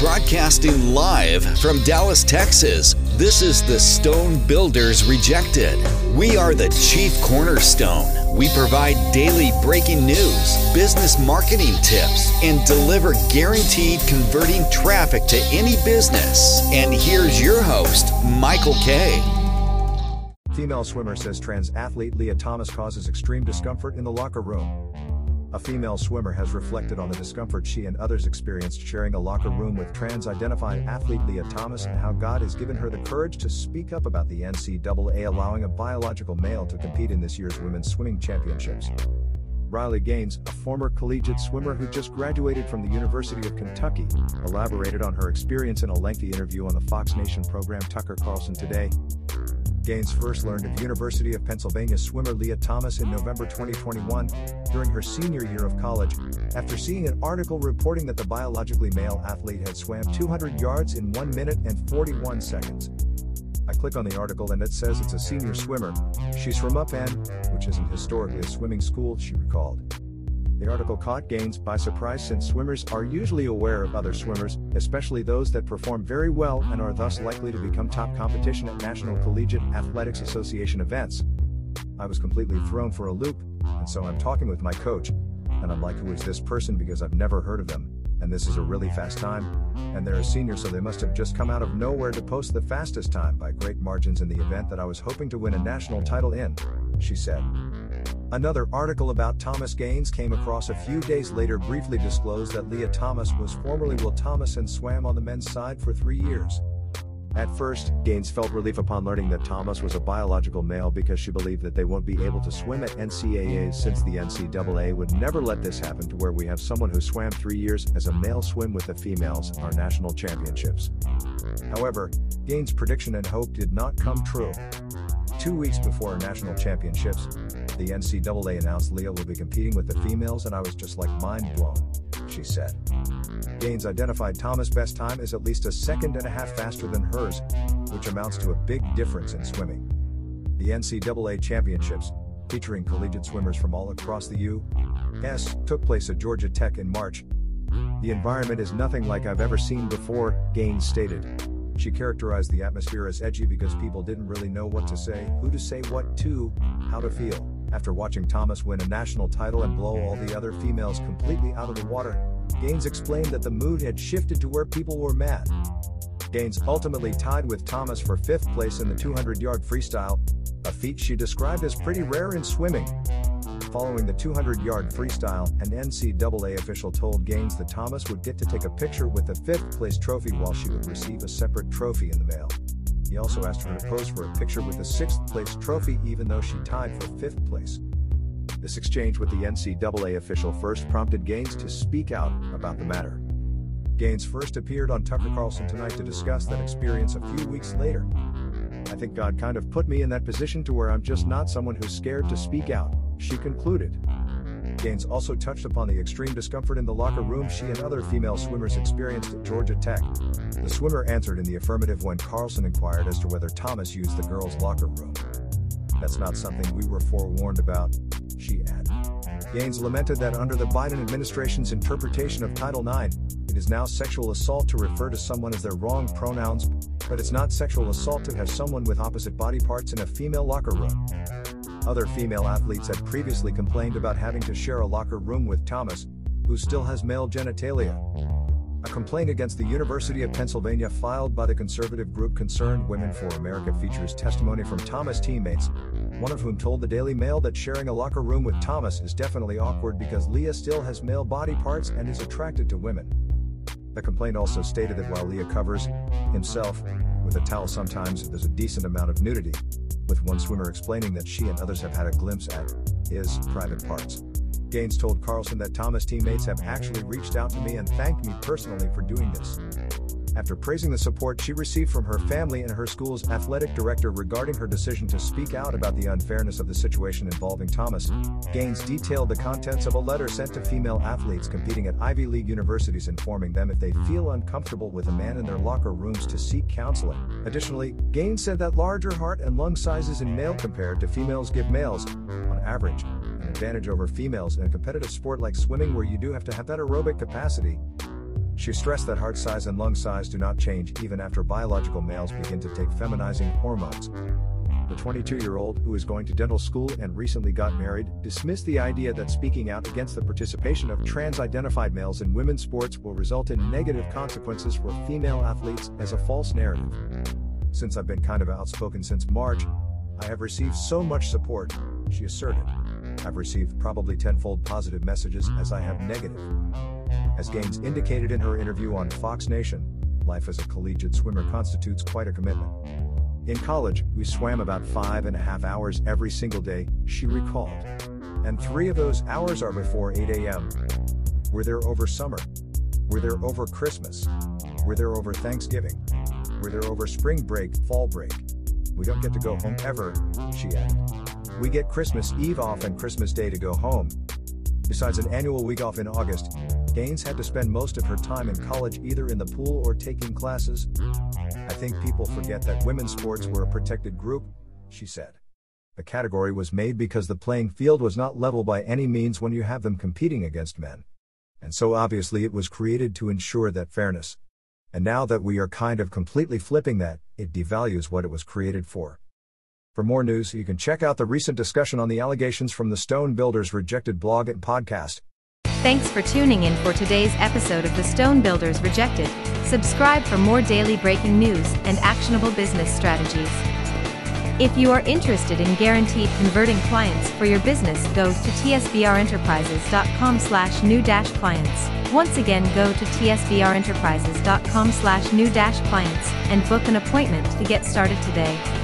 Broadcasting live from Dallas, Texas, this is the Stone Builders Rejected. We are the chief cornerstone. We provide daily breaking news, business marketing tips, and deliver guaranteed converting traffic to any business. And here's your host, Michael Kay. Female swimmer says trans athlete Lia Thomas causes extreme discomfort in the locker room. A female swimmer has reflected on the discomfort she and others experienced sharing a locker room with trans identified athlete Lia Thomas and how God has given her the courage to speak up about the NCAA allowing a biological male to compete in this year's Women's Swimming Championships. Riley Gaines, a former collegiate swimmer who just graduated from the University of Kentucky, elaborated on her experience in a lengthy interview on the Fox Nation program Tucker Carlson Today. Gaines first learned of University of Pennsylvania swimmer Lia Thomas in November 2021 during her senior year of college after seeing an article reporting that the biologically male athlete had swam 200 yards in 1 minute and 41 seconds. I click on the article and it says it's a senior swimmer. She's from UPenn, which isn't historically a swimming school, she recalled. The article caught Gaines by surprise since swimmers are usually aware of other swimmers, especially those that perform very well and are thus likely to become top competition at National Collegiate Athletics Association events. I was completely thrown for a loop, and so I'm talking with my coach, and I'm like, who is this person because I've never heard of them, and this is a really fast time, and they're a senior so they must have just come out of nowhere to post the fastest time by great margins in the event that I was hoping to win a national title in, she said. Another article about Thomas Gaines came across a few days later briefly disclosed that Lia Thomas was formerly Will Thomas and swam on the men's side for three years. At first, Gaines felt relief upon learning that Thomas was a biological male because she believed that they won't be able to swim at NCAAs since the NCAA would never let this happen to where we have someone who swam three years as a male swim with the females, our national championships. However, Gaines' prediction and hope did not come true. Two weeks before national championships, the NCAA announced Lia will be competing with the hmm. females, and I was just like mind blown, she said. Gaines identified Thomas' best time as at least a second and a half faster than hers, which amounts to a big difference in swimming. The NCAA championships, featuring collegiate swimmers from all across the U.S., took place at Georgia Tech in March. The environment is nothing like I've ever seen before, Gaines stated. She characterized the atmosphere as edgy because people didn't really know what to say, who to say what to, how to feel. After watching Thomas win a national title and blow all the other females completely out of the water, Gaines explained that the mood had shifted to where people were mad. Gaines ultimately tied with Thomas for fifth place in the 200 yard freestyle, a feat she described as pretty rare in swimming. Following the 200 yard freestyle, an NCAA official told Gaines that Thomas would get to take a picture with the fifth place trophy while she would receive a separate trophy in the mail. He also asked her to pose for a picture with the sixth place trophy even though she tied for fifth place. This exchange with the NCAA official first prompted Gaines to speak out about the matter. Gaines first appeared on Tucker Carlson Tonight to discuss that experience a few weeks later. I think God kind of put me in that position to where I'm just not someone who's scared to speak out, she concluded. Gaines also touched upon the extreme discomfort in the locker room she and other female swimmers experienced at Georgia Tech. The swimmer answered in the affirmative when Carlson inquired as to whether Thomas used the girls' locker room. That's not something we were forewarned about, she added. Gaines lamented that under the Biden administration's interpretation of Title IX, it is now sexual assault to refer to someone as their wrong pronouns, but it's not sexual assault to have someone with opposite body parts in a female locker room. Other female athletes had previously complained about having to share a locker room with Thomas, who still has male genitalia. A complaint against the University of Pennsylvania filed by the conservative group Concerned Women for America features testimony from Thomas teammates, one of whom told the Daily Mail that sharing a locker room with Thomas is definitely awkward because Lia still has male body parts and is attracted to women. The complaint also stated that while Lia covers himself with a towel sometimes, there's a decent amount of nudity with one swimmer explaining that she and others have had a glimpse at his private parts. Gaines told Carlson that Thomas teammates have actually reached out to me and thanked me personally for doing this after praising the support she received from her family and her school's athletic director regarding her decision to speak out about the unfairness of the situation involving Thomas. Gaines detailed the contents of a letter sent to female athletes competing at Ivy League universities informing them if they feel uncomfortable with a man in their locker rooms to seek counseling. Additionally, Gaines said that larger heart and lung sizes in male compared to females give males, on average, an advantage over females in a competitive sport like swimming where you do have to have that aerobic capacity, She stressed that heart size and lung size do not change even after biological males begin to take feminizing hormones. The 22 year old, who is going to dental school and recently got married, dismissed the idea that speaking out against the participation of trans identified males in women's sports will result in negative consequences for female athletes as a false narrative. Since I've been kind of outspoken since March, I have received so much support, she asserted. I've received probably tenfold positive messages as I have negative. As Gaines indicated in her interview on Fox Nation, life as a collegiate swimmer constitutes quite a commitment. In college, we swam about five and a half hours every single day, she recalled. And three of those hours are before 8 a.m. We're there over summer. We're there over Christmas. We're there over Thanksgiving. We're there over spring break, fall break. We don't get to go home ever, she added. We get Christmas Eve off and Christmas Day to go home. Besides an annual week off in August, Gaines had to spend most of her time in college either in the pool or taking classes. I think people forget that women's sports were a protected group, she said. The category was made because the playing field was not level by any means when you have them competing against men. And so obviously it was created to ensure that fairness. And now that we are kind of completely flipping that, it devalues what it was created for. For more news, you can check out the recent discussion on the allegations from the Stone Builders Rejected blog and podcast. Thanks for tuning in for today's episode of the Stone Builders Rejected. Subscribe for more daily breaking news and actionable business strategies. If you are interested in guaranteed converting clients for your business, go to tsbrenterprises.com slash new dash clients. Once again, go to tsbrenterprises.com slash new dash clients and book an appointment to get started today.